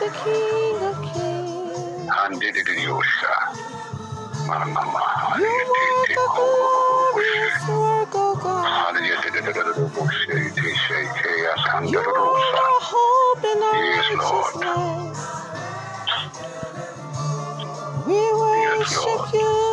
the King of Kings. Handidididiyosha. Mama, You work a glorious work, God. You are our hope and our Yes, Lord. righteousness. We worship you.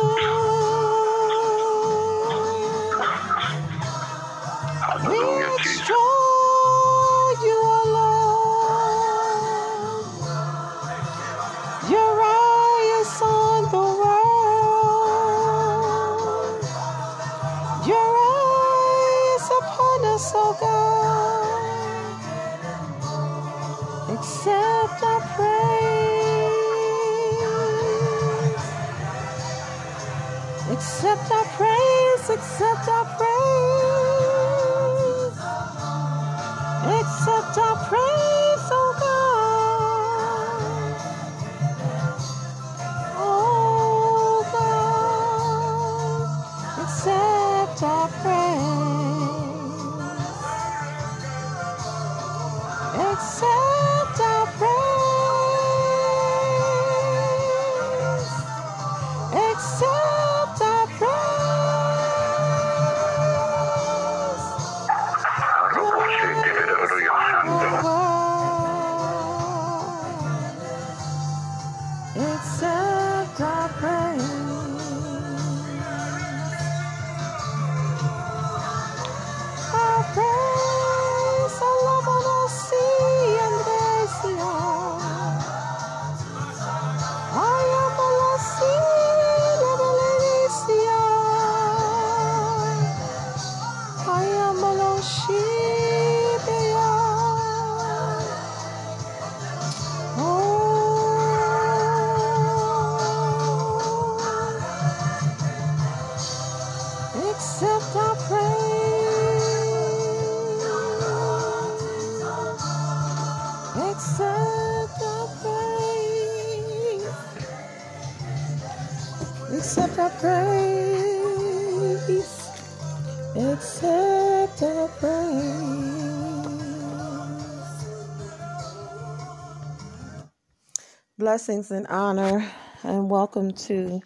Blessings and honor, and welcome to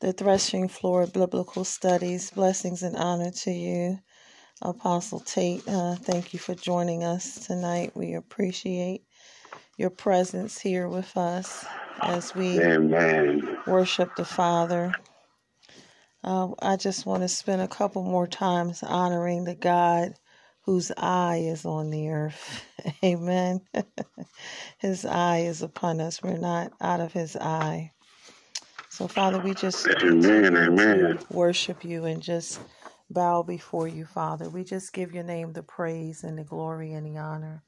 the Threshing Floor Biblical Studies. Blessings and honor to you, Apostle Tate. Uh, thank you for joining us tonight. We appreciate your presence here with us as we Amen. worship the Father. Uh, I just want to spend a couple more times honoring the God whose eye is on the earth. Amen. his eye is upon us. We're not out of his eye. So, Father, we just Amen. Amen. worship you and just bow before you, Father. We just give your name the praise and the glory and the honor.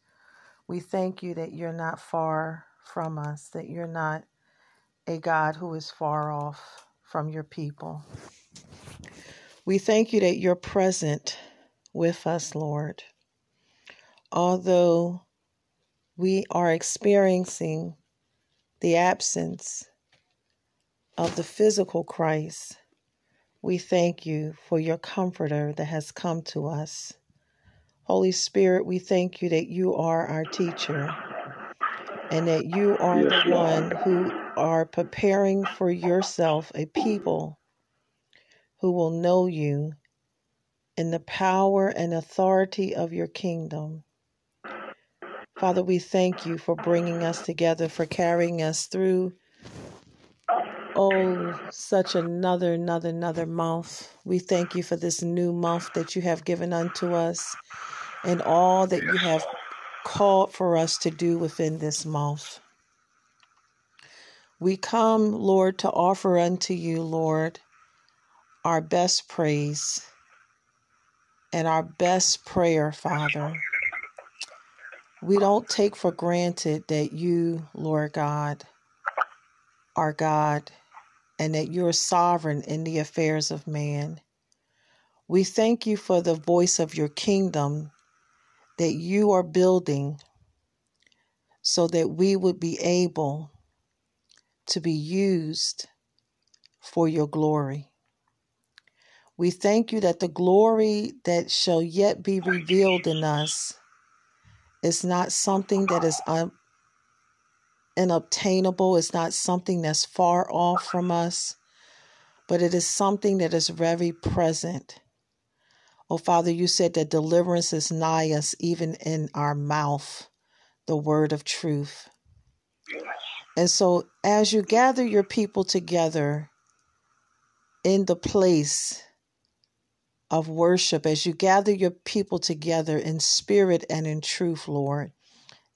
We thank you that you're not far from us, that you're not a God who is far off from your people. We thank you that you're present with us, Lord. Although we are experiencing the absence of the physical Christ, we thank you for your comforter that has come to us. Holy Spirit, we thank you that you are our teacher and that you are Yes, the one who are preparing for yourself a people who will know you in the power and authority of your kingdom. Father, we thank you for bringing us together, for carrying us through, oh, such another, another, another month. We thank you for this new month that you have given unto us and all that you have called for us to do within this month. We come, Lord, to offer unto you, Lord, our best praise and our best prayer, Father. We don't take for granted that you, Lord God, are God and that you're sovereign in the affairs of man. We thank you for the voice of your kingdom that you are building so that we would be able to be used for your glory. We thank you that the glory that shall yet be revealed in us is not something that is un- unobtainable, it's not something that's far off from us, but it is something that is very present. Oh, Father, you said that deliverance is nigh us, even in our mouth, the word of truth. And so, as you gather your people together in the place of worship, as you gather your people together in spirit and in truth, Lord,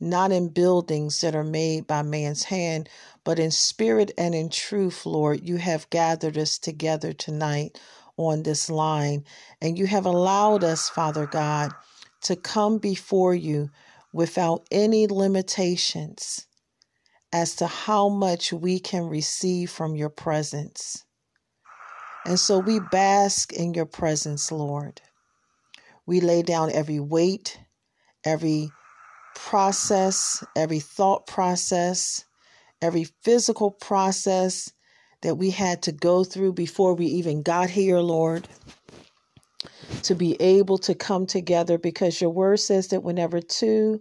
not in buildings that are made by man's hand, but in spirit and in truth, Lord, you have gathered us together tonight on this line, and you have allowed us, Father God, to come before you without any limitations as to how much we can receive from your presence. And so we bask in your presence, Lord. We lay down every weight, every process, every thought process, every physical process that we had to go through before we even got here, Lord, to be able to come together because your word says that whenever two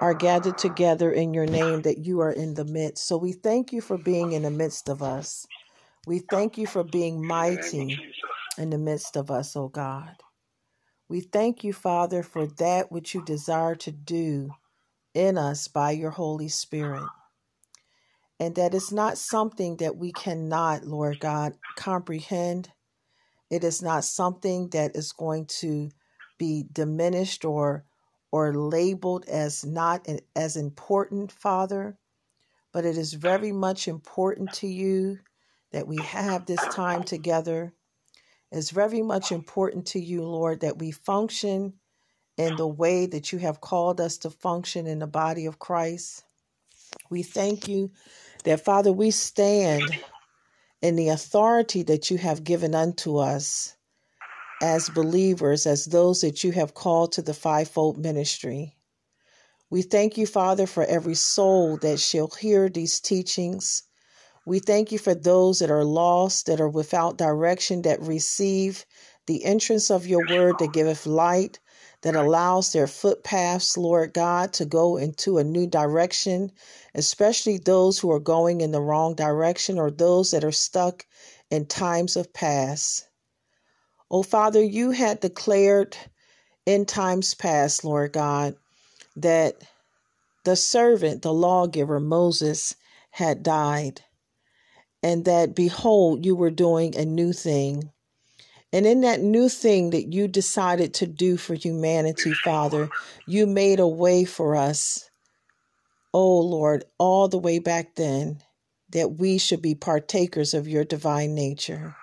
are gathered together in your name, that you are in the midst. So we thank you for being in the midst of us. We thank you for being In the name of mighty in the midst of us, O God. We thank you, Father, for that which you desire to do in us by your Holy Spirit. And that is not something that we cannot, Lord God, comprehend. It is not something that is going to be diminished or or labeled as not as important, Father, but it is very much important to you that we have this time together. It's very much important to you, Lord, that we function in the way that you have called us to function in the body of Christ. We thank you that, Father, we stand in the authority that you have given unto us as believers, as those that you have called to the fivefold ministry. We thank you, Father, for every soul that shall hear these teachings. We thank you for those that are lost, that are without direction, that receive the entrance of your word that giveth light, that allows their footpaths, Lord God, to go into a new direction, especially those who are going in the wrong direction or those that are stuck in times of past. Oh, Father, you had declared in times past, Lord God, that the servant, the lawgiver, Moses, had died, and that behold, you were doing a new thing. And in that new thing that you decided to do for humanity, Father, you made a way for us, oh Lord, all the way back then, that we should be partakers of your divine nature.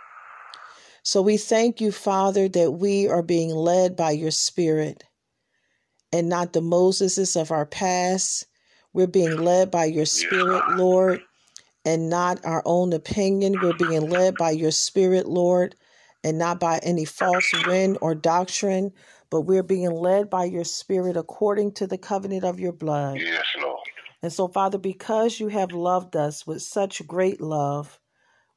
So we thank you, Father, that we are being led by your Spirit and not the Moseses of our past. We're being led by your Spirit, Lord, and not our own opinion. We're being led by your Spirit, Lord, and not by any false wind or doctrine, but we're being led by your Spirit according to the covenant of your blood. Yes, Lord. And so, Father, because you have loved us with such great love,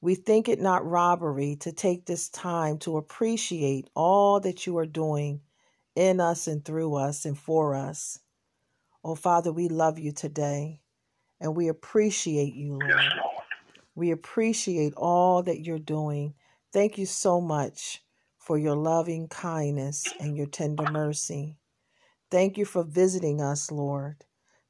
we think it not robbery to take this time to appreciate all that you are doing in us and through us and for us. Oh, Father, we love you today and we appreciate you, Lord. Yes, Lord. We appreciate all that you're doing. Thank you so much for your loving kindness and your tender mercy. Thank you for visiting us, Lord.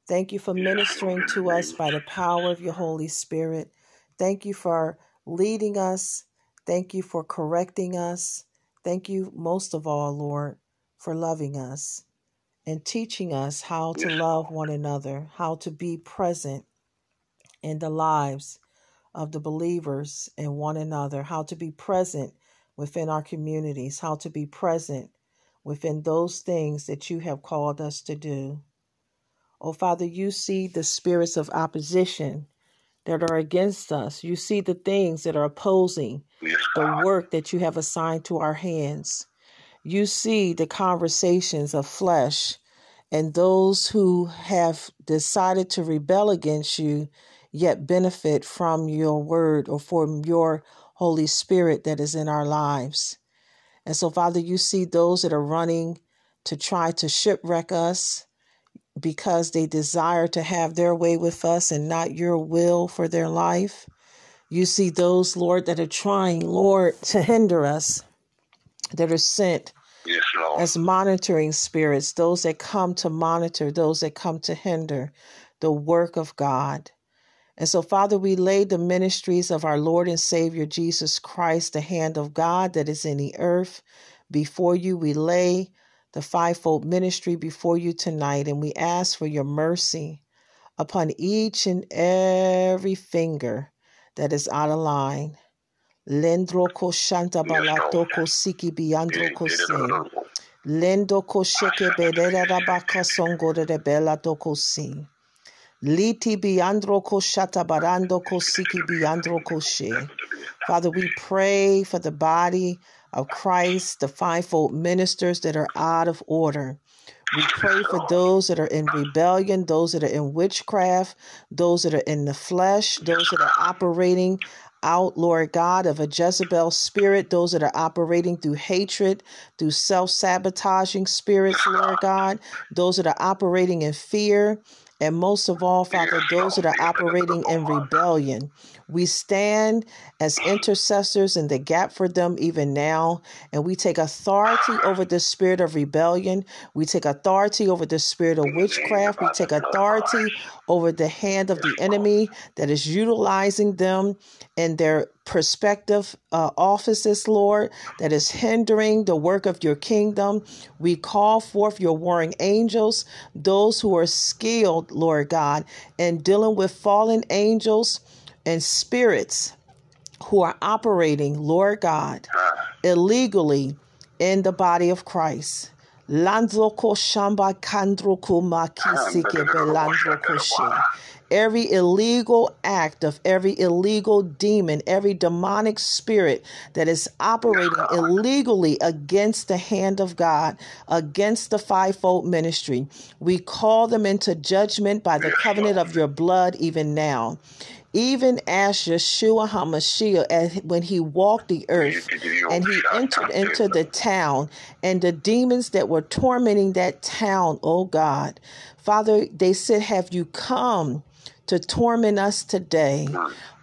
Thank you for ministering to us by the power of your Holy Spirit. Thank you for leading us. Thank you for correcting us. Thank you, most of all, Lord, for loving us and teaching us how to love one another, how to be present in the lives of the believers and one another, how to be present within our communities, how to be present within those things that you have called us to do. Oh, Father, you see the spirits of opposition that are against us. You see the things that are opposing the work that you have assigned to our hands. You see the conversations of flesh and those who have decided to rebel against you, yet benefit from your word or from your Holy Spirit that is in our lives. And so, Father, you see those that are running to try to shipwreck us because they desire to have their way with us and not your will for their life. You see those, Lord, that are trying, Lord, to hinder us, that are sent Yes, as monitoring spirits, those that come to monitor, those that come to hinder the work of God. And so, Father, we lay the ministries of our Lord and Savior Jesus Christ, the hand of God that is in the earth, before you. We lay the fivefold ministry before you tonight, and we ask for your mercy upon each and every finger that is out of line. Lendro ko shanta balato ko siki biandro ko se. Lendo ko sheke bedera rabaka songo de bela doko. Liti biandro ko shata barando ko siki biandro ko she. Father, we pray for the body of Christ, the fivefold ministers that are out of order. We pray for those that are in rebellion, those that are in witchcraft, those that are in the flesh, those that are operating out, Lord God, of a Jezebel spirit, those that are operating through hatred, through self sabotaging spirits, Lord God, those that are operating in fear, and most of all, Father, those that are operating in rebellion. We stand as intercessors in the gap for them even now, and we take authority over the spirit of rebellion. We take authority over the spirit of witchcraft. We take authority over the hand of the enemy that is utilizing them in their prospective uh, offices, Lord, that is hindering the work of your kingdom. We call forth your warring angels, those who are skilled, Lord God, in dealing with fallen angels and spirits who are operating, Lord God, illegally in the body of Christ. Landroko shamba makisike belandroko. Every illegal act of every illegal demon, every demonic spirit that is operating illegally against the hand of God, against the fivefold ministry, we call them into judgment by the covenant of your blood even now. Even as Yeshua HaMashiach, as when he walked the earth and he entered into the town, and the demons that were tormenting that town, oh God, Father, they said, Have you come to torment us today?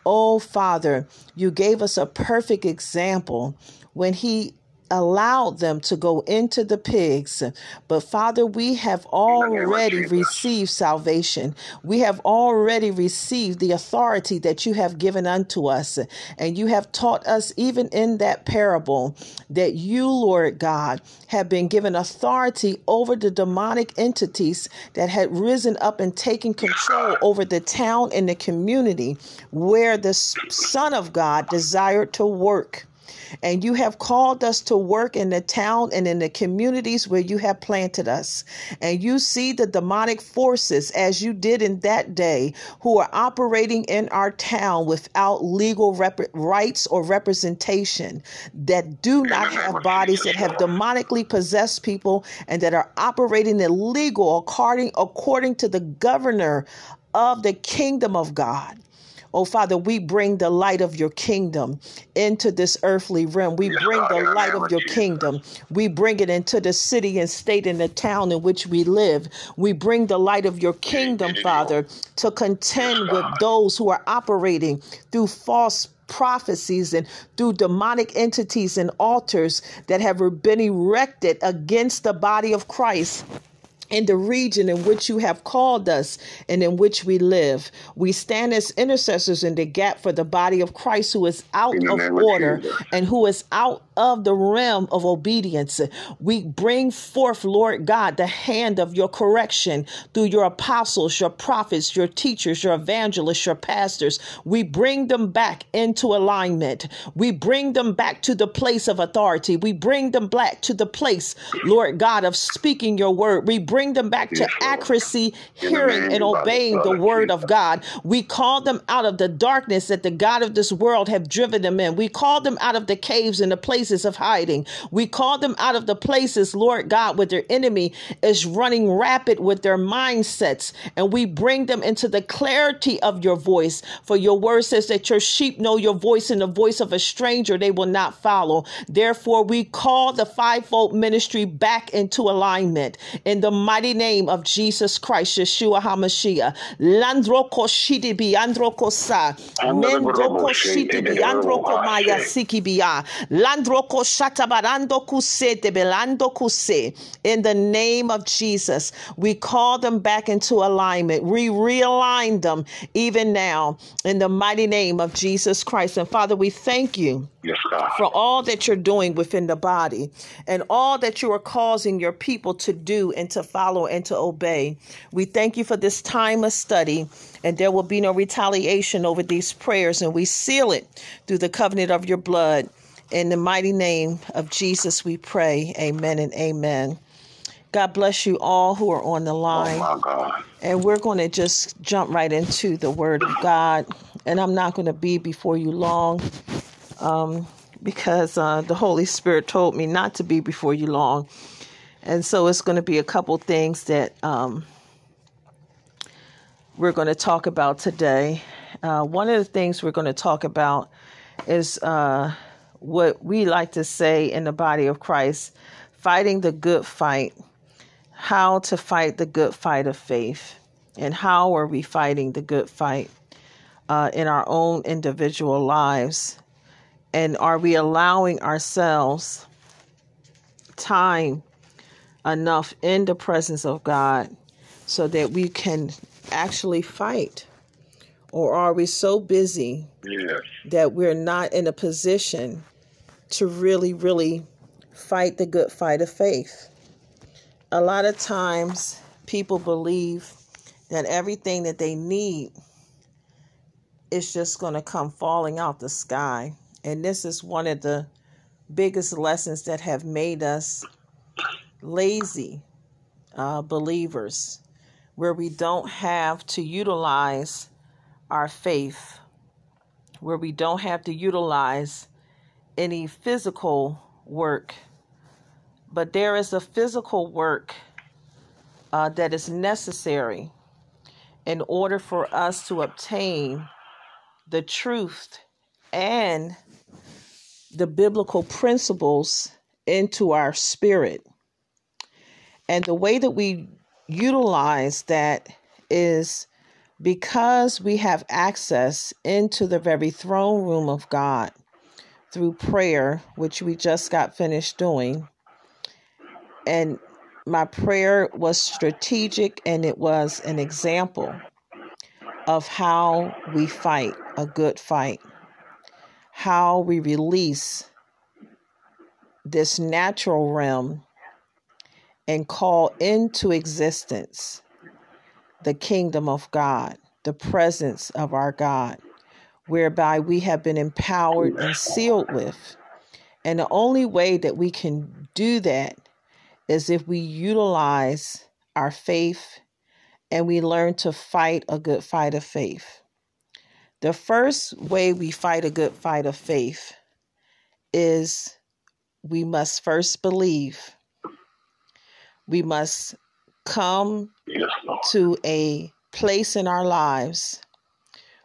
Oh Father, you gave us a perfect example when he allowed them to go into the pigs. But Father, we have already received salvation. We have already received the authority that you have given unto us. And you have taught us, even in that parable, that you, Lord God, have been given authority over the demonic entities that had risen up and taken control over the town and the community where the Son of God desired to work. And you have called us to work in the town and in the communities where you have planted us. And you see the demonic forces, as you did in that day, who are operating in our town without legal rep- rights or representation, that do not have bodies, that have demonically possessed people, and that are operating illegal according, according to the governor of the kingdom of God. Oh, Father, we bring the light of your kingdom into this earthly realm. We bring the light of your kingdom. We bring it into the city and state and the town in which we live. We bring the light of your kingdom, Father, to contend with those who are operating through false prophecies and through demonic entities and altars that have been erected against the body of Christ in the region in which you have called us and in which we live. We stand as intercessors in the gap for the body of Christ who is out of order and who is out of the realm of obedience. We bring forth, Lord God, the hand of your correction through your apostles, your prophets, your teachers, your evangelists, your pastors. We bring them back into alignment. We bring them back to the place of authority. We bring them back to the place, Lord God, of speaking your word. We bring them back to accuracy, hearing, and obeying the word of God. We call them out of the darkness that the God of this world have driven them in. We call them out of the caves and the places places of hiding. We call them out of the places, Lord God, where their enemy is running rapid with their mindsets, and we bring them into the clarity of your voice. For your word says that your sheep know your voice, and the voice of a stranger they will not follow. Therefore, we call the fivefold ministry back into alignment in the mighty name of Jesus Christ, Yeshua HaMashiach. Landroko shiti biandroko sa. Mendroko shiti biandroko maya siki bia. Landroko shatabarando kuse debelando kuse. In the name of Jesus, we call them back into alignment. We realign them even now in the mighty name of Jesus Christ. And Father, we thank you. Yes, For all that you're doing within the body and all that you are causing your people to do and to follow and to obey. We thank you for this time of study, and there will be no retaliation over these prayers, and we seal it through the covenant of your blood. In the mighty name of Jesus, we pray. Amen and amen. God bless you all who are on the line. Oh, my God. And we're going to just jump right into the Word of God. And I'm not going to be before you long um, because uh, the Holy Spirit told me not to be before you long. And so it's going to be a couple things that um, we're going to talk about today. Uh, one of the things we're going to talk about is uh, what we like to say in the body of Christ fighting the good fight, how to fight the good fight of faith, and how are we fighting the good fight uh, in our own individual lives. And are we allowing ourselves time enough in the presence of God so that we can actually fight? Or are we so busy Yes. that we're not in a position to really, really fight the good fight of faith? A lot of times people believe that everything that they need is just going to come falling out the sky. And this is one of the biggest lessons that have made us lazy uh, believers, where we don't have to utilize our faith, where we don't have to utilize any physical work, but there is a physical work uh, that is necessary in order for us to obtain the truth and the biblical principles into our spirit. And the way that we utilize that is because we have access into the very throne room of God through prayer, which we just got finished doing. And my prayer was strategic and it was an example of how we fight a good fight, how we release this natural realm and call into existence the kingdom of God, the presence of our God, whereby we have been empowered and sealed with. And the only way that we can do that is if we utilize our faith and we learn to fight a good fight of faith. The first way we fight a good fight of faith is we must first believe. We must come Yes, to a place in our lives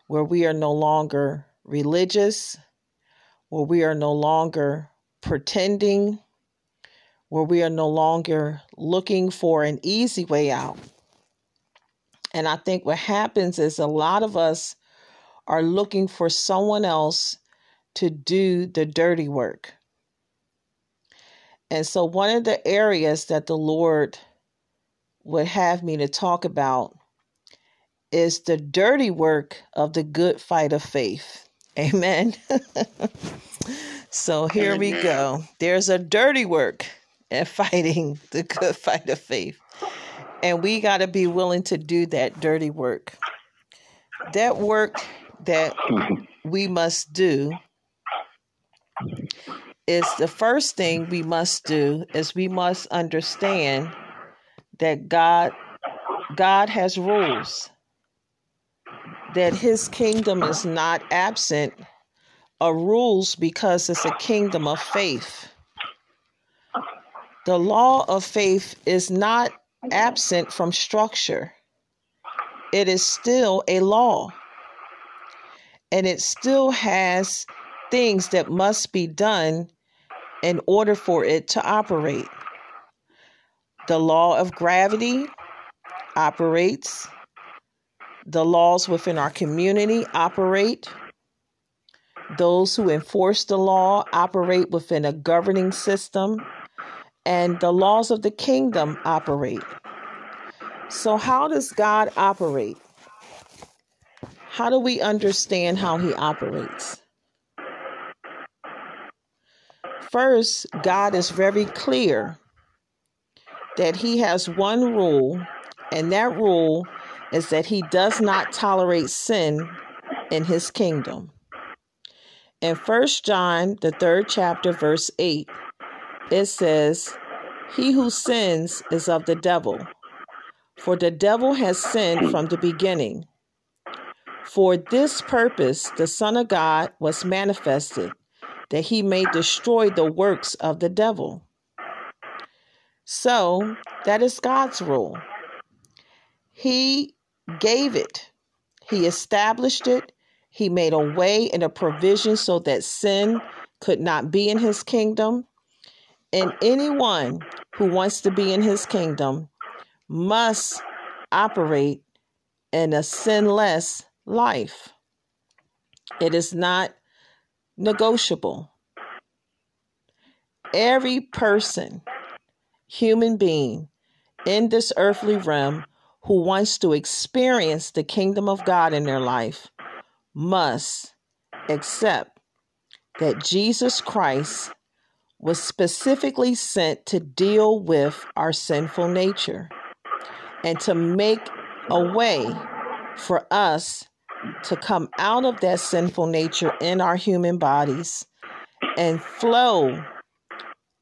where we are no longer religious, where we are no longer pretending, where we are no longer looking for an easy way out. And I think what happens is a lot of us are looking for someone else to do the dirty work. And so, one of the areas that the Lord would have me to talk about is the dirty work of the good fight of faith. Amen. so, here we go. There's a dirty work at fighting the good fight of faith. And we got to be willing to do that dirty work. That work that we must do is the first thing we must do is we must understand that God God has rules. That his kingdom is not absent of rules because it's a kingdom of faith. The law of faith is not absent from structure. It is still a law. And it still has things that must be done in order for it to operate. The law of gravity operates, the laws within our community operate. Those who enforce the law operate within a governing system, and the laws of the kingdom operate. So, how does God operate? How do we understand how he operates? First, God is very clear that he has one rule, and that rule is that he does not tolerate sin in his kingdom. In First John, the third chapter, verse 8, it says, He who sins is of the devil, for the devil has sinned from the beginning. For this purpose the Son of God was manifested, that he may destroy the works of the devil. So that is God's rule. He gave it, He established it, He made a way and a provision so that sin could not be in His kingdom. And anyone who wants to be in His kingdom must operate in a sinless life. It is not negotiable. Every person, human being in this earthly realm who wants to experience the kingdom of God in their life must accept that Jesus Christ was specifically sent to deal with our sinful nature and to make a way for us to come out of that sinful nature in our human bodies and flow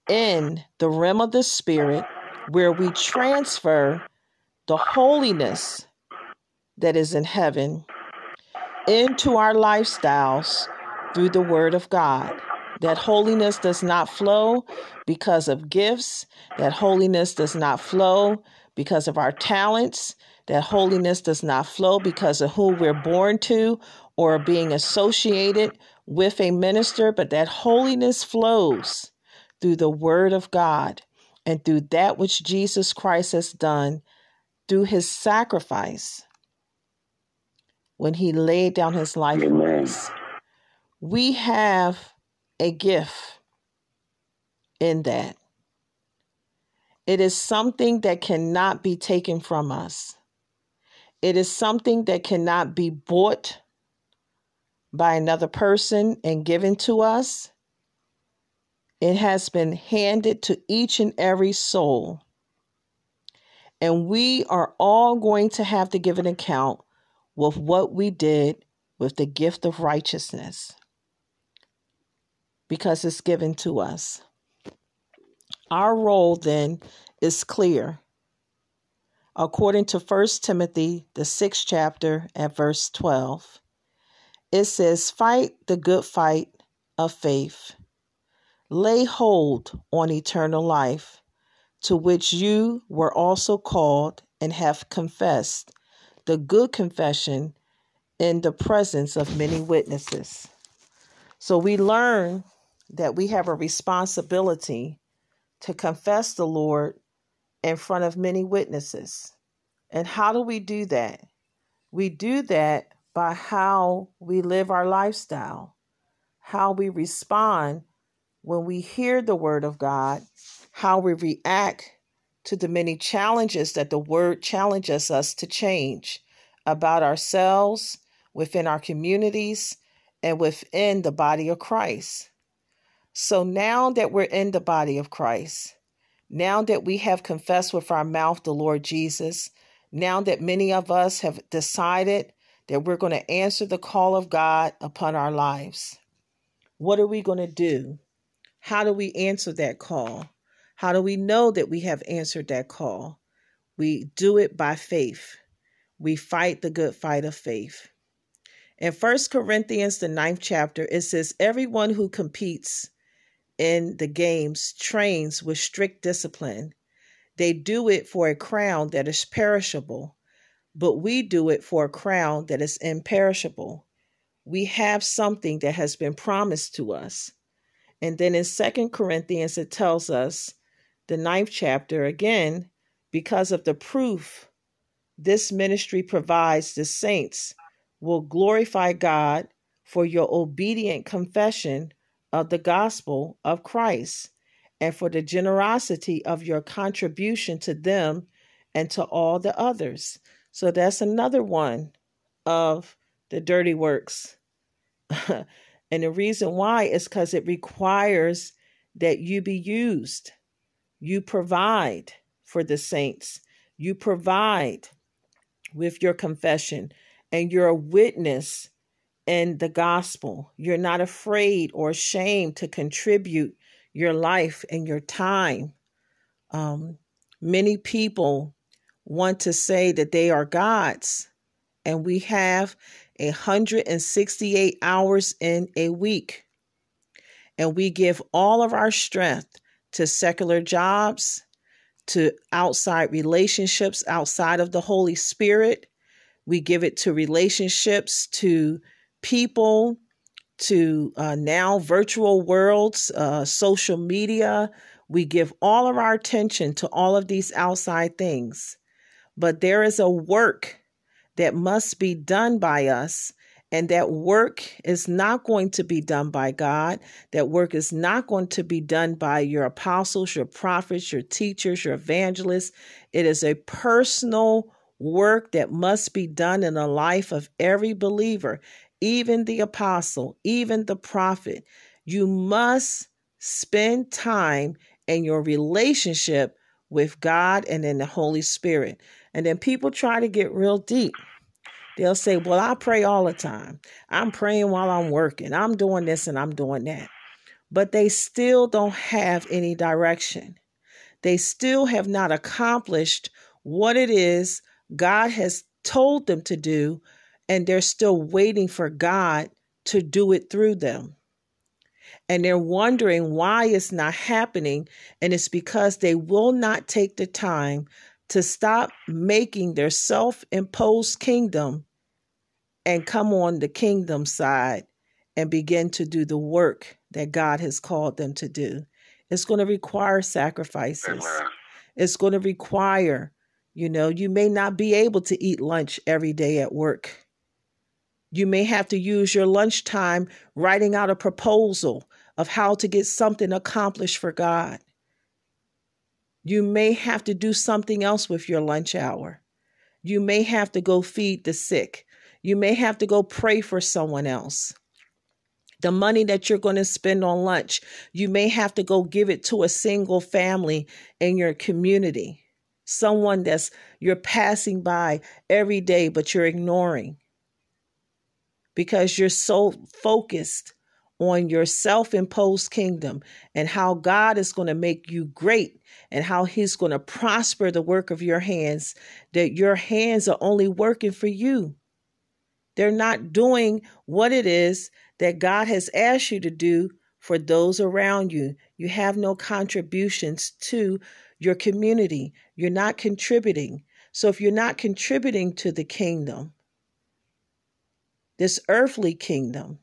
in the realm of the spirit where we transfer the holiness that is in heaven into our lifestyles through the word of God. That holiness does not flow because of gifts, that holiness does not flow because of our talents, that holiness does not flow because of who we're born to or being associated with a minister, but that holiness flows through the Word of God and through that which Jesus Christ has done through his sacrifice when he laid down his life for us. We have a gift in that. It is something that cannot be taken from us. It is something that cannot be bought by another person and given to us. It has been handed to each and every soul. And we are all going to have to give an account with what we did with the gift of righteousness because it's given to us. Our role then is clear. According to 1 Timothy, the sixth chapter, at verse 12, it says, Fight the good fight of faith, lay hold on eternal life, to which you were also called and have confessed the good confession in the presence of many witnesses. So we learn that we have a responsibility to confess the Lord in front of many witnesses. And how do we do that? We do that by how we live our lifestyle, how we respond when we hear the word of God, how we react to the many challenges that the word challenges us to change about ourselves, within our communities, and within the body of Christ. So now that we're in the body of Christ, now that we have confessed with our mouth the Lord Jesus, now that many of us have decided that we're going to answer the call of God upon our lives, what are we going to do? How do we answer that call? How do we know that we have answered that call? We do it by faith. We fight the good fight of faith. In First Corinthians, the ninth chapter, it says, Everyone who competes in the games trains with strict discipline. They do it for a crown that is perishable, but we do it for a crown that is imperishable. We have something that has been promised to us. And then in Second Corinthians, it tells us, the ninth chapter, again, because of the proof this ministry provides the saints will glorify God for your obedient confession of the gospel of Christ and for the generosity of your contribution to them and to all the others. So that's another one of the dirty works. and the reason why is because it requires that you be used. You provide for the saints, you provide with your confession and you're a witness in the gospel. You're not afraid or ashamed to contribute your life and your time. Um, many people want to say that they are God's, and we have 168 hours in a week. And we give all of our strength to secular jobs, to outside relationships outside of the Holy Spirit. We give it to relationships, to people, to uh, now virtual worlds, uh, social media. We give all of our attention to all of these outside things. But there is a work that must be done by us and that work is not going to be done by God. That work is not going to be done by your apostles, your prophets, your teachers, your evangelists. It is a personal work that must be done in the life of every believer, even the apostle, even the prophet. You must spend time in your relationship with God and in the Holy Spirit. And then people try to get real deep. They'll say, Well, I pray all the time. I'm praying while I'm working. I'm doing this and I'm doing that. But they still don't have any direction. They still have not accomplished what it is God has told them to do, and they're still waiting for God to do it through them. And they're wondering why it's not happening, and it's because they will not take the time to stop making their self imposed kingdom and come on the kingdom side and begin to do the work that God has called them to do. It's going to require sacrifices. It's going to require, you know, you may not be able to eat lunch every day at work. You may have to use your lunchtime writing out a proposal of how to get something accomplished for God. You may have to do something else with your lunch hour. You may have to go feed the sick. You may have to go pray for someone else. The money that you're going to spend on lunch, you may have to go give it to a single family in your community, someone that's you're passing by every day, but you're ignoring because you're so focused on your self imposed kingdom and how God is going to make you great and how He's going to prosper the work of your hands, that your hands are only working for you. They're not doing what it is that God has asked you to do for those around you. You have no contributions to your community. You're not contributing. So if you're not contributing to the kingdom, this earthly kingdom,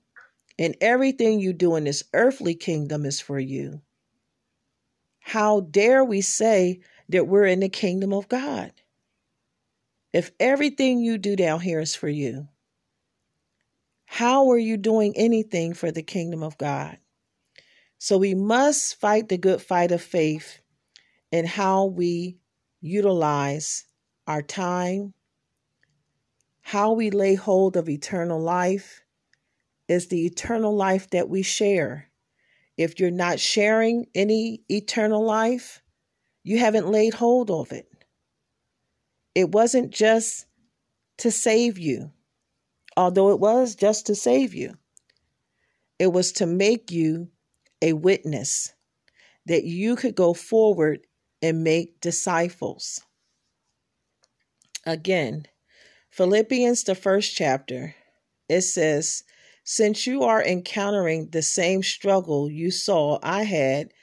and everything you do in this earthly kingdom is for you. How dare we say that we're in the kingdom of God? If everything you do down here is for you, how are you doing anything for the kingdom of God? So we must fight the good fight of faith in how we utilize our time, how we lay hold of eternal life is the eternal life that we share. If you're not sharing any eternal life, you haven't laid hold of it. It wasn't just to save you although it was just to save you. It was to make you a witness that you could go forward and make disciples. Again, Philippians, the first chapter, it says, Since you are encountering the same struggle you saw I had,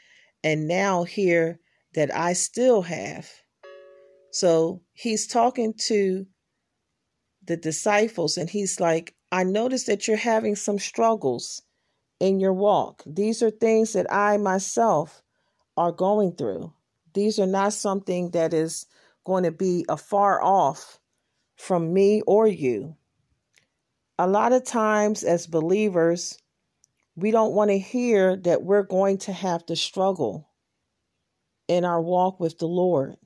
and now hear that I still have. So he's talking to the disciples and he's like, I notice that you're having some struggles in your walk. These are things that I myself are going through. These are not something that is going to be afar off from me or you. A lot of times, as believers, we don't want to hear that we're going to have to struggle in our walk with the Lord.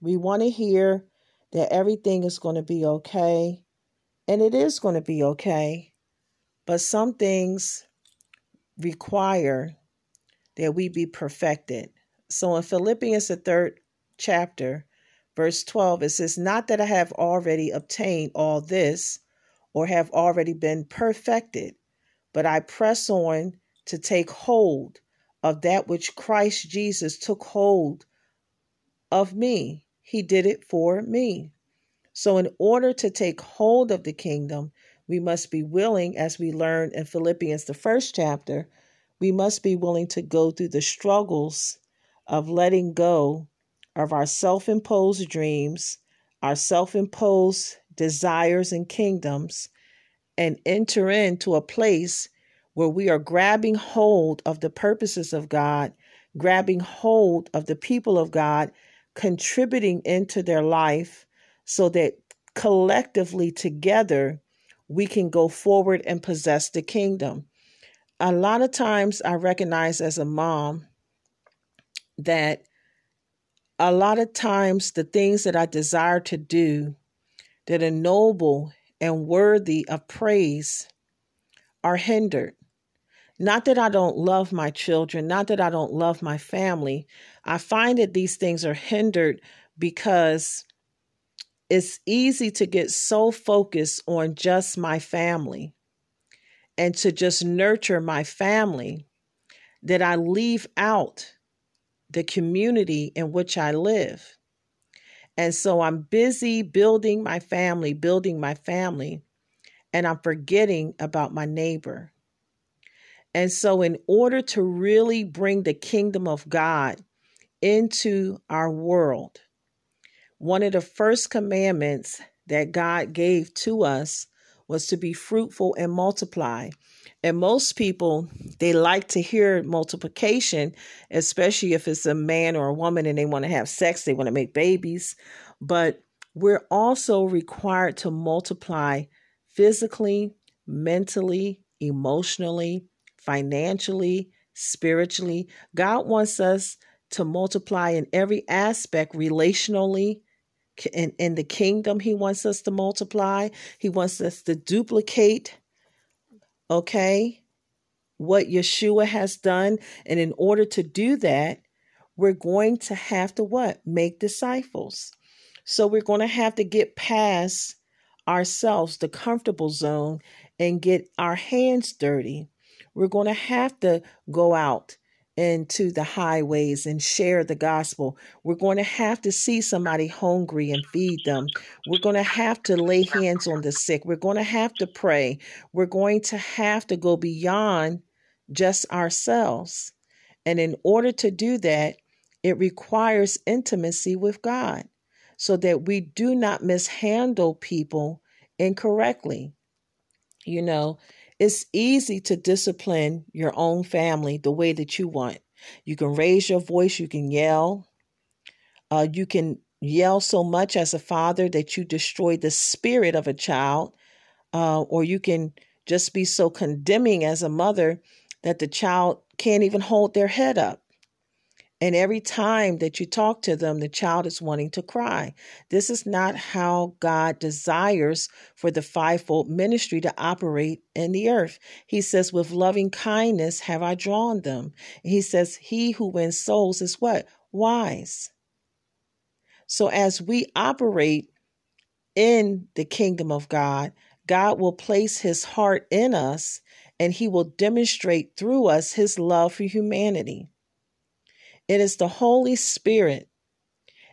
We want to hear that everything is going to be okay. And it is going to be okay. But some things require that we be perfected. So in Philippians, the third chapter, verse 12, it says, Not that I have already obtained all this or have already been perfected, but I press on to take hold of that which Christ Jesus took hold of me. He did it for me. So, in order to take hold of the kingdom, we must be willing, as we learn in Philippians, the first chapter, we must be willing to go through the struggles of letting go of our self imposed dreams, our self imposed desires and kingdoms, and enter into a place where we are grabbing hold of the purposes of God, grabbing hold of the people of God, contributing into their life so that collectively together we can go forward and possess the kingdom. A lot of times I recognize as a mom that a lot of times the things that I desire to do that are noble and worthy of praise are hindered. Not that I don't love my children, not that I don't love my family. I find that these things are hindered because it's easy to get so focused on just my family and to just nurture my family that I leave out the community in which I live. And so I'm busy building my family, building my family, and I'm forgetting about my neighbor. And so, in order to really bring the kingdom of God into our world, one of the first commandments that God gave to us was to be fruitful and multiply. And most people, they like to hear multiplication, especially if it's a man or a woman and they want to have sex, they want to make babies. But we're also required to multiply physically, mentally, emotionally, financially, spiritually. God wants us to multiply in every aspect relationally. In, in the kingdom, He wants us to multiply. He wants us to duplicate, okay, what Yeshua has done. And in order to do that, we're going to have to what? Make disciples. So we're going to have to get past ourselves, the comfortable zone, and get our hands dirty. We're going to have to go out into the highways and share the gospel. We're going to have to see somebody hungry and feed them. We're going to have to lay hands on the sick. We're going to have to pray. We're going to have to go beyond just ourselves. And in order to do that, it requires intimacy with God so that we do not mishandle people incorrectly. You know, it's easy to discipline your own family the way that you want. You can raise your voice, you can yell. Uh, you can yell so much as a father that you destroy the spirit of a child, uh, or you can just be so condemning as a mother that the child can't even hold their head up. And every time that you talk to them, the child is wanting to cry. This is not how God desires for the fivefold ministry to operate in the earth. He says, With loving kindness have I drawn them. He says, He who wins souls is what? Wise. So as we operate in the kingdom of God, God will place his heart in us and he will demonstrate through us his love for humanity. It is the Holy Spirit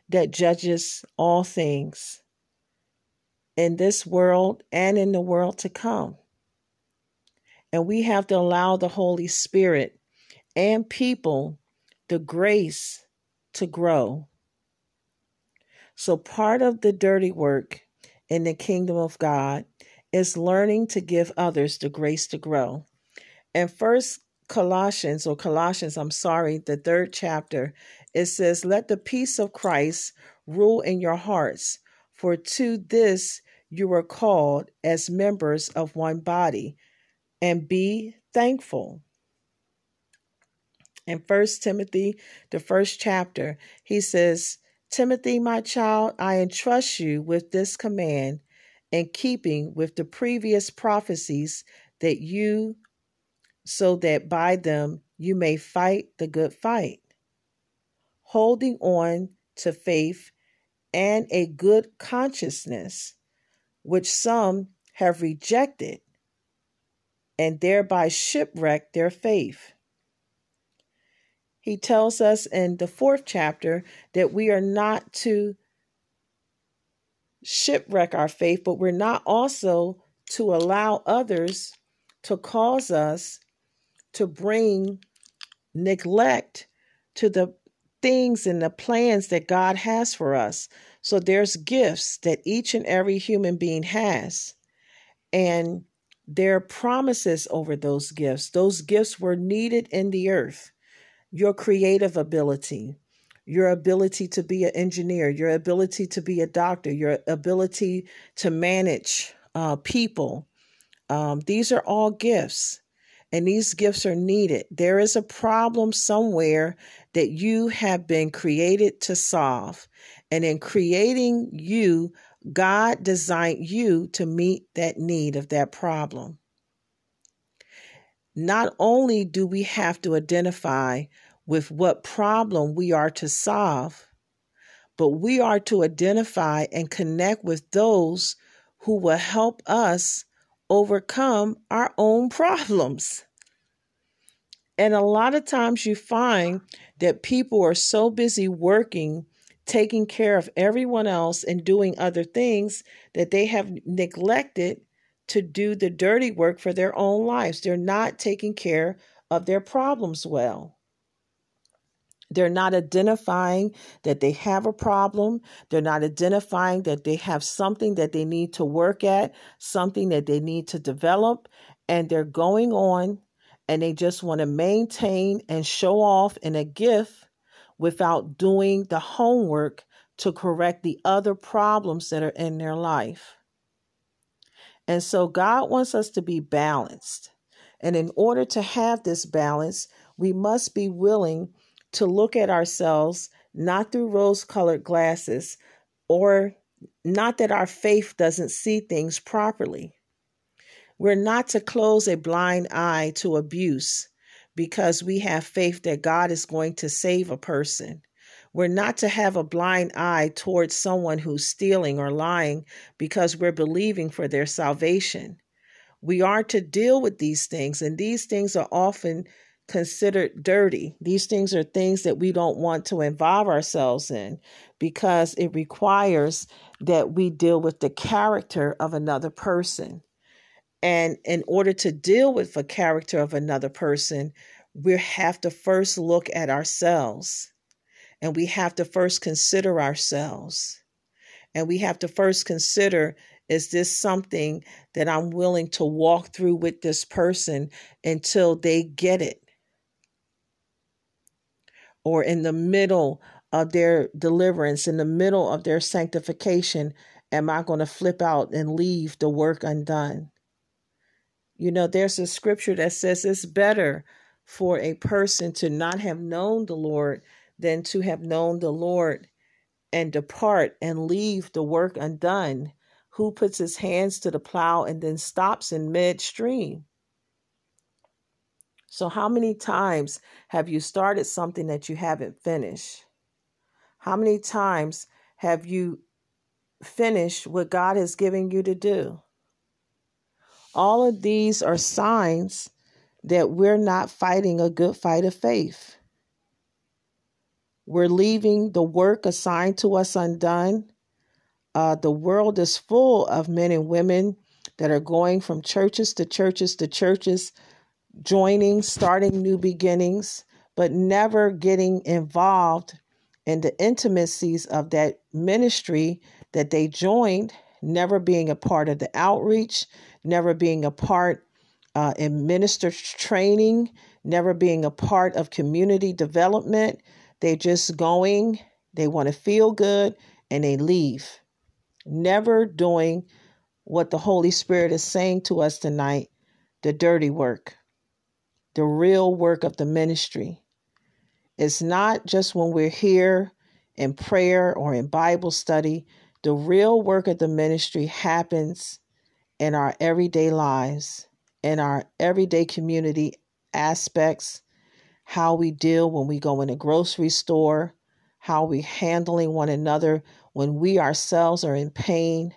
that judges all things in this world and in the world to come. And we have to allow the Holy Spirit and people the grace to grow. So, part of the dirty work in the kingdom of God is learning to give others the grace to grow. And first Colossians, or Colossians, I'm sorry, the third chapter, it says, Let the peace of Christ rule in your hearts, for to this you were called as members of one body, and be thankful. In First Timothy, the first chapter, he says, Timothy, my child, I entrust you with this command in keeping with the previous prophecies that you so that by them you may fight the good fight, holding on to faith and a good consciousness, which some have rejected and thereby shipwrecked their faith. He tells us in the fourth chapter that we are not to shipwreck our faith, but we're not also to allow others to cause us to bring neglect to the things and the plans that God has for us. So there's gifts that each and every human being has. And there are promises over those gifts. Those gifts were needed in the earth. Your creative ability, your ability to be an engineer, your ability to be a doctor, your ability to manage uh, people. Um, these are all gifts and these gifts are needed. There is a problem somewhere that you have been created to solve. And in creating you, God designed you to meet that need of that problem. Not only do we have to identify with what problem we are to solve, but we are to identify and connect with those who will help us overcome our own problems. And a lot of times you find that people are so busy working, taking care of everyone else, and doing other things that they have neglected to do the dirty work for their own lives. They're not taking care of their problems well. They're not identifying that they have a problem. They're not identifying that they have something that they need to work at, something that they need to develop. And they're going on and they just want to maintain and show off in a gift without doing the homework to correct the other problems that are in their life. And so God wants us to be balanced. And in order to have this balance, We must be willing to look at ourselves not through rose colored glasses or not that our faith doesn't see things properly. We're not to close a blind eye to abuse because we have faith that God is going to save a person. We're not to have a blind eye towards someone who's stealing or lying because we're believing for their salvation. We are to deal with these things, and these things are often considered dirty. These things are things that we don't want to involve ourselves in because it requires that we deal with the character of another person. And in order to deal with the character of another person, we have to first look at ourselves and we have to first consider ourselves. And we have to first consider is this something that I'm willing to walk through with this person until they get it? Or in the middle of their deliverance, in the middle of their sanctification, am I going to flip out and leave the work undone? You know, there's a scripture that says it's better for a person to not have known the Lord than to have known the Lord and depart and leave the work undone. Who puts his hands to the plow and then stops in midstream? So, how many times have you started something that you haven't finished? How many times have you finished what God has given you to do? All of these are signs that we're not fighting a good fight of faith. We're leaving the work assigned to us undone. Uh, the world is full of men and women that are going from churches to churches to churches, joining, starting new beginnings, but never getting involved in the intimacies of that ministry that they joined, never being a part of the outreach, never being a part uh, in minister training, never being a part of community development. They're just going, they want to feel good, and they leave. Never doing what the Holy Spirit is saying to us tonight the dirty work, the real work of the ministry. It's not just when we're here in prayer or in Bible study. The real work of the ministry happens in our everyday lives, in our everyday community aspects, how we deal when we go in a grocery store, how we handling one another when we ourselves are in pain.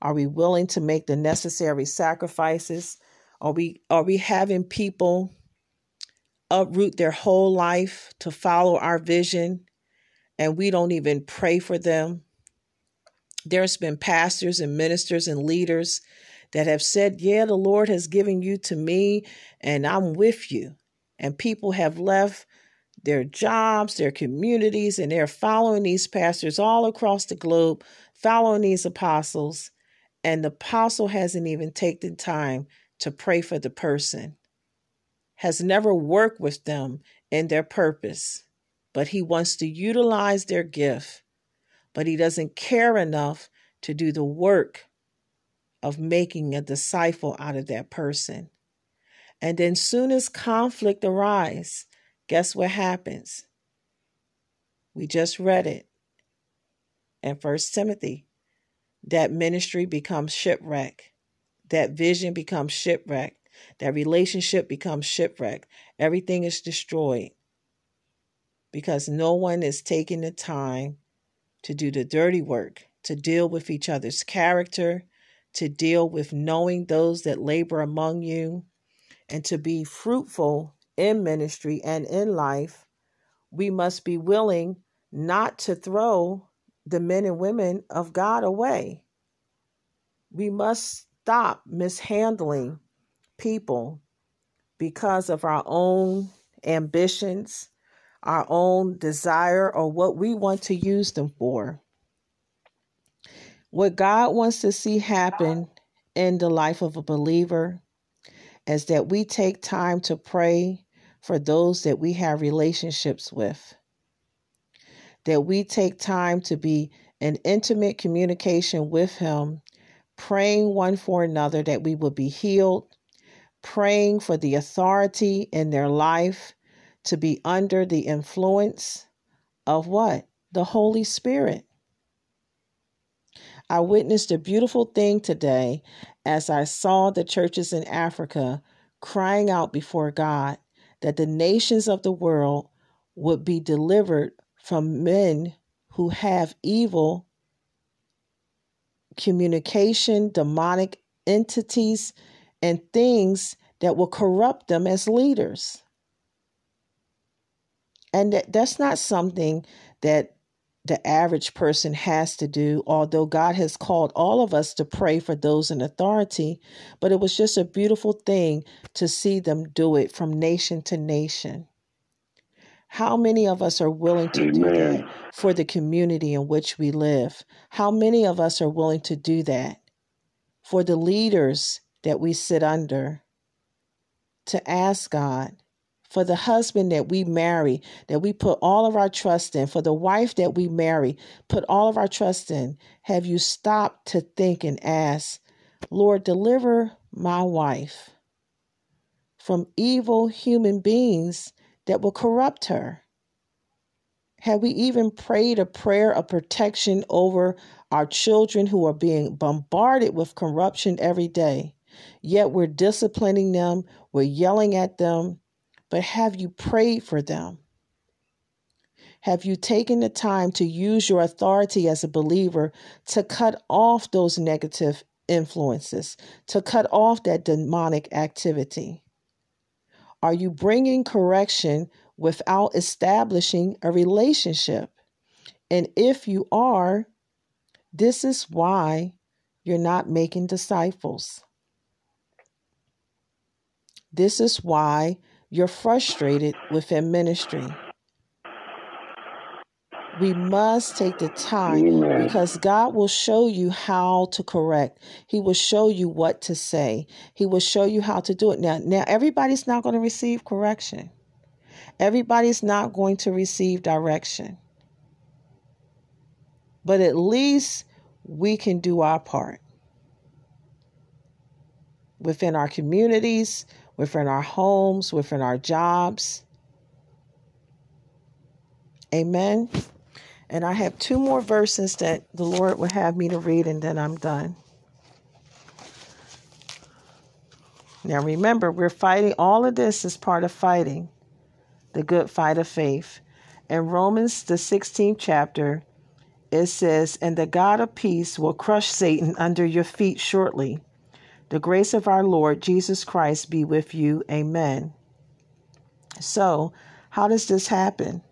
Are we willing to make the necessary sacrifices? Are we are we having people uproot their whole life to follow our vision and we don't even pray for them? There's been pastors and ministers and leaders that have said, Yeah, the Lord has given you to me, and I'm with you. And people have left their jobs, their communities, and they're following these pastors all across the globe, following these apostles. And the apostle hasn't even taken time to pray for the person, has never worked with them in their purpose, but he wants to utilize their gift, but he doesn't care enough to do the work of making a disciple out of that person. And then soon as conflict arises, guess what happens? We just read it in First Timothy. That ministry becomes shipwreck. That vision becomes shipwreck. That relationship becomes shipwrecked. Everything is destroyed because no one is taking the time to do the dirty work, to deal with each other's character, to deal with knowing those that labor among you, and to be fruitful in ministry and in life, we must be willing not to throw the men and women of God away. We must stop mishandling people because of our own ambitions, our own desire, or what we want to use them for. What God wants to see happen in the life of a believer is that we take time to pray for those that we have relationships with. That we take time to be in intimate communication with Him, praying one for another that we will be healed, praying for the authority in their life to be under the influence of what? The Holy Spirit. I witnessed a beautiful thing today as I saw the churches in Africa crying out before God that the nations of the world would be delivered from men who have evil communication, demonic entities, and things that will corrupt them as leaders. And that, that's not something that the average person has to do, although God has called all of us to pray for those in authority. But it was just a beautiful thing to see them do it from nation to nation. How many of us are willing to do that for the community in which we live? How many of us are willing to do that for the leaders that we sit under? To ask God for the husband that we marry, that we put all of our trust in, for the wife that we marry, put all of our trust in. Have you stopped to think and ask, Lord, deliver my wife from evil human beings that will corrupt her? Have we even prayed a prayer of protection over our children who are being bombarded with corruption every day? Yet we're disciplining them, we're yelling at them, but have you prayed for them? Have you taken the time to use your authority as a believer to cut off those negative influences, to cut off that demonic activity? Are you bringing correction without establishing a relationship? And if you are, this is why you're not making disciples. This is why you're frustrated within ministry. We must take the time because God will show you how to correct. He will show you what to say. He will show you how to do it. Now, now everybody's not going to receive correction. Everybody's not going to receive direction. But at least we can do our part within our communities, within our homes, within our jobs. Amen. And I have two more verses that the Lord will have me to read, and then I'm done. Now, remember, we're fighting, all of this is part of fighting the good fight of faith. In Romans, the 16th chapter, it says, And the God of peace will crush Satan under your feet shortly. The grace of our Lord Jesus Christ be with you. Amen. So, how does this happen?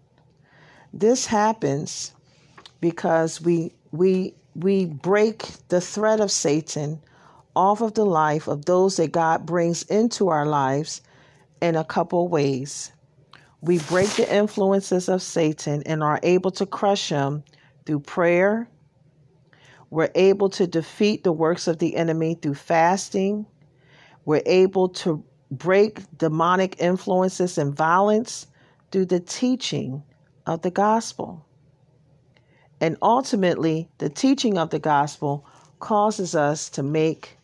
This happens because we we we break the threat of Satan off of the life of those that God brings into our lives in a couple ways. We break the influences of Satan and are able to crush him through prayer, we're able to defeat the works of the enemy through fasting. We're able to break demonic influences and violence through the teaching of the gospel. And ultimately, the teaching of the gospel causes us to make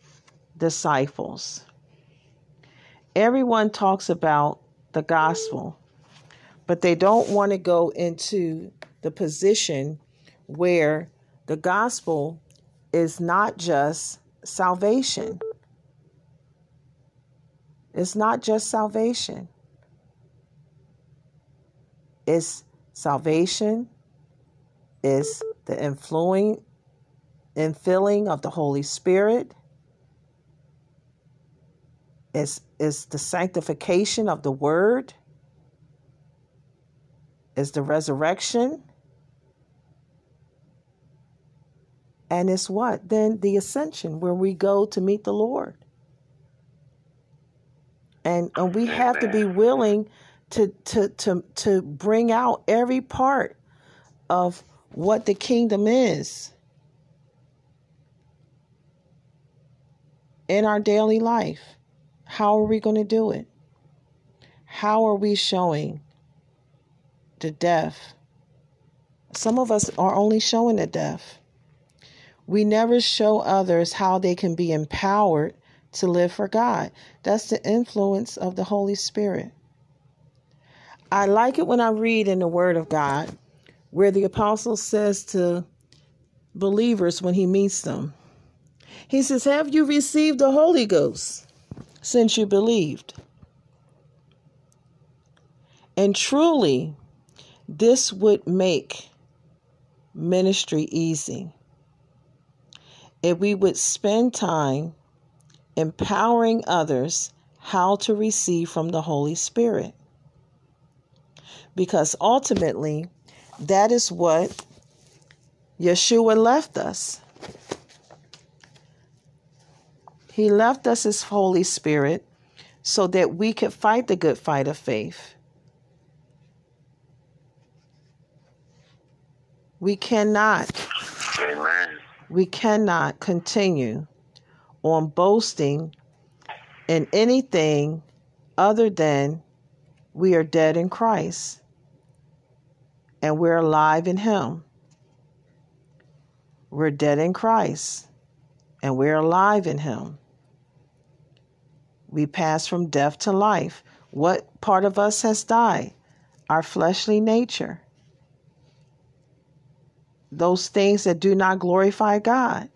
disciples. Everyone talks about the gospel, but they don't want to go into the position where the gospel is not just salvation. It's not just salvation. It's salvation, is the inflowing infilling of the Holy Spirit. It's, it's the sanctification of the word. It's the resurrection And it's what? Then the ascension, where we go to meet the Lord. And, and we have to be willing to, to, to, to bring out every part of what the kingdom is in our daily life. How are we going to do it? How are we showing the deaf? Some of us are only showing the deaf. We never show others how they can be empowered to live for God. That's the influence of the Holy Spirit. I like it when I read in the Word of God where the apostle says to believers when he meets them, he says, Have you received the Holy Ghost since you believed? And truly, this would make ministry easy if we would spend time empowering others how to receive from the Holy Spirit. Because ultimately, that is what Yeshua left us. He left us His Holy Spirit so that we could fight the good fight of faith. We cannot, Amen. We cannot continue on boasting in anything other than we are dead in Christ and we're alive in Him. We're dead in Christ and we're alive in Him. We pass from death to life. What part of us has died? Our fleshly nature. Those things that do not glorify God.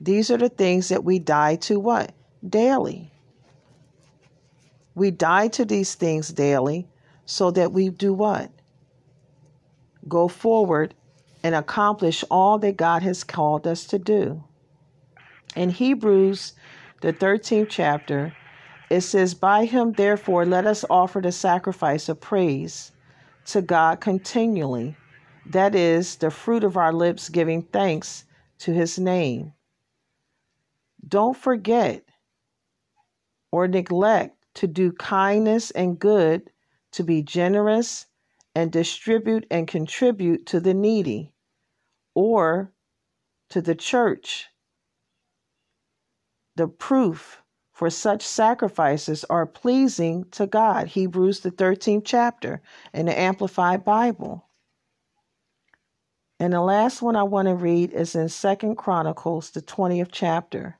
These are the things that we die to what? Daily. We die to these things daily so that we do what? Go forward and accomplish all that God has called us to do. In Hebrews, the 13th chapter, it says, By him, therefore, let us offer the sacrifice of praise to God continually that is the fruit of our lips giving thanks to his name. Don't forget or neglect to do kindness and good, to be generous and distribute and contribute to the needy or to the church. The proof for such sacrifices are pleasing to God. Hebrews, the 13th chapter in the Amplified Bible. And the last one I want to read is in Second Chronicles, the 20th chapter.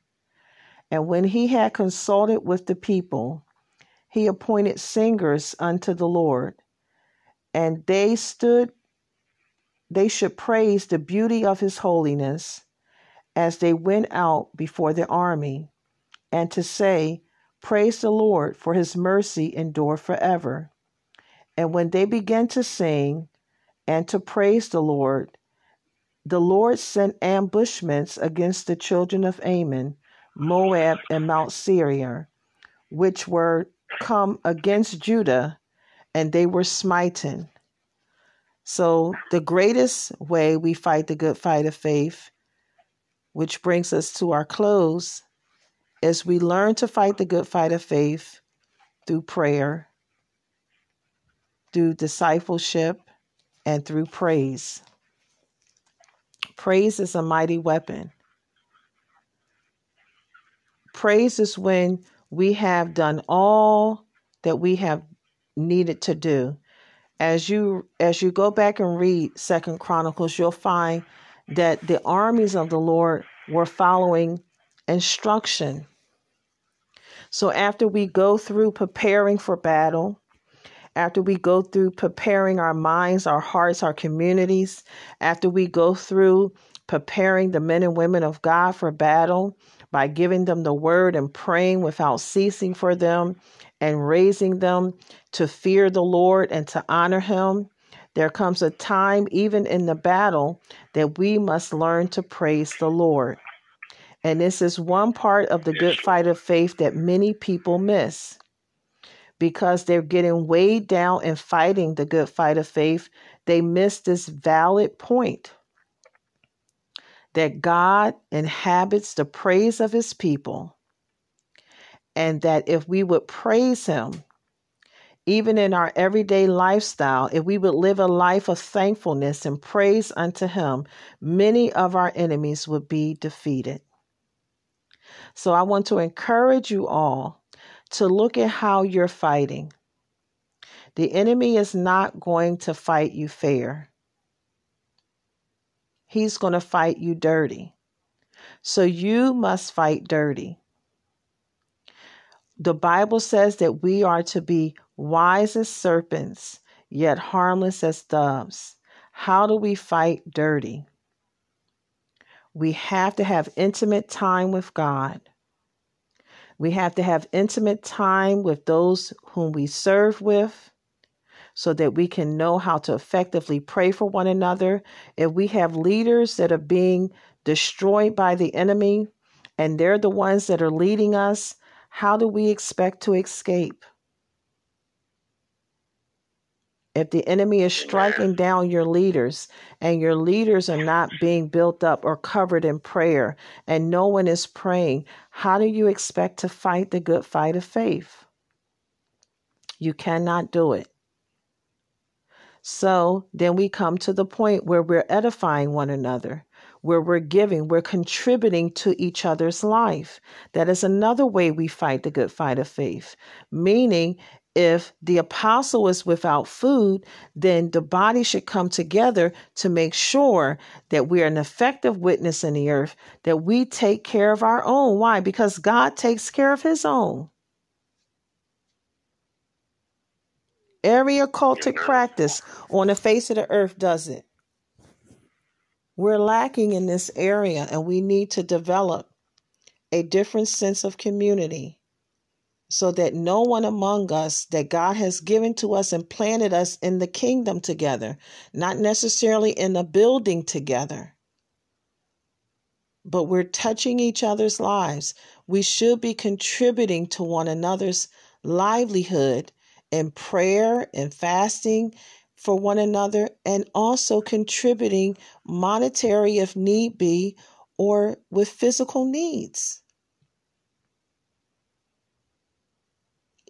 And when he had consulted with the people, he appointed singers unto the Lord, and they stood they should praise the beauty of his holiness as they went out before the army, and to say, Praise the Lord, for his mercy endure forever. And when they began to sing and to praise the Lord, the Lord sent ambushments against the children of Ammon, Moab, and Mount Seir, which were come against Judah, and they were smitten. So, the greatest way we fight the good fight of faith, which brings us to our close, is we learn to fight the good fight of faith through prayer, through discipleship, and through praise. Praise is a mighty weapon. Praise is when we have done all that we have needed to do. As you as you go back and read Second Chronicles, you'll find that the armies of the Lord were following instruction. So after we go through preparing for battle, after we go through preparing our minds, our hearts, our communities, after we go through preparing the men and women of God for battle by giving them the word and praying without ceasing for them and raising them to fear the Lord and to honor Him. There comes a time, even in the battle, that we must learn to praise the Lord. And this is one part of the good fight of faith that many people miss because they're getting weighed down and fighting the good fight of faith, they miss this valid point that God inhabits the praise of his people, and that if we would praise him, even in our everyday lifestyle, if we would live a life of thankfulness and praise unto him, many of our enemies would be defeated. So I want to encourage you all to look at how you're fighting. The enemy is not going to fight you fair. He's going to fight you dirty. So you must fight dirty. the Bible says that we are to be wise as serpents, yet harmless as doves. How do we fight dirty? We have to have intimate time with God. We have to have intimate time with those whom we serve with so that we can know how to effectively pray for one another. If we have leaders that are being destroyed by the enemy and they're the ones that are leading us, how do we expect to escape? If the enemy is striking down your leaders and your leaders are not being built up or covered in prayer and no one is praying, how do you expect to fight the good fight of faith? You cannot do it. So then we come to the point where we're edifying one another, where we're giving, we're contributing to each other's life. That is another way we fight the good fight of faith. Meaning, if the apostle is without food, then the body should come together to make sure that we are an effective witness in the earth, that we take care of our own. Why? Because God takes care of his own. Every occultic practice on the face of the earth does it. We're lacking in this area, and we need to develop a different sense of community so that no one among us that God has given to us and planted us in the kingdom together, not necessarily in a building together, but we're touching each other's lives. We should be contributing to one another's livelihood in prayer and fasting for one another, and also contributing monetary if need be, or with physical needs.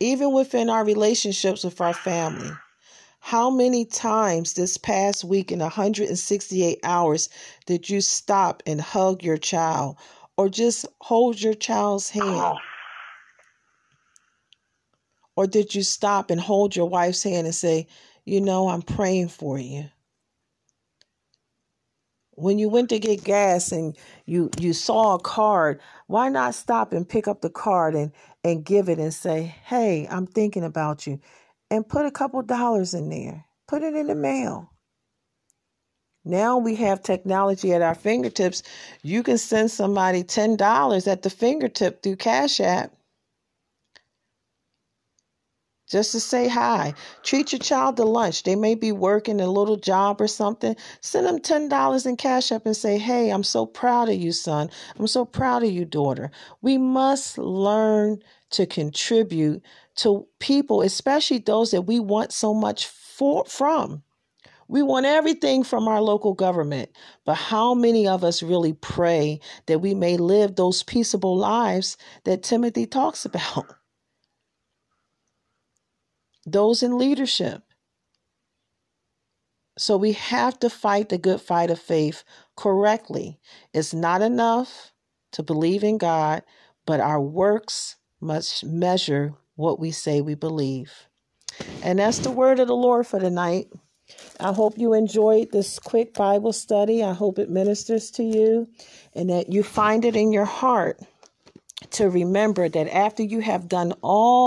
Even within our relationships with our family. How many times this past week in 168 hours did you stop and hug your child or just hold your child's hand? Oh. Or did you stop and hold your wife's hand and say, You know, I'm praying for you? When you went to get gas and you, you saw a card, why not stop and pick up the card and, and give it and say, Hey, I'm thinking about you. And put a couple dollars in there. Put it in the mail. Now we have technology at our fingertips. You can send somebody $10 at the fingertip through Cash App just to say hi. Treat your child to lunch. They may be working a little job or something. Send them $10 in Cash App and say, Hey, I'm so proud of you, son. I'm so proud of you, daughter. We must learn to contribute to people, especially those that we want so much for, from. We want everything from our local government, but how many of us really pray that we may live those peaceable lives that Timothy talks about? those in leadership. So we have to fight the good fight of faith correctly. It's not enough to believe in God, but our works must measure what we say we believe. And that's the word of the Lord for tonight. I hope you enjoyed this quick Bible study. I hope it ministers to you and that you find it in your heart to remember that after you have done all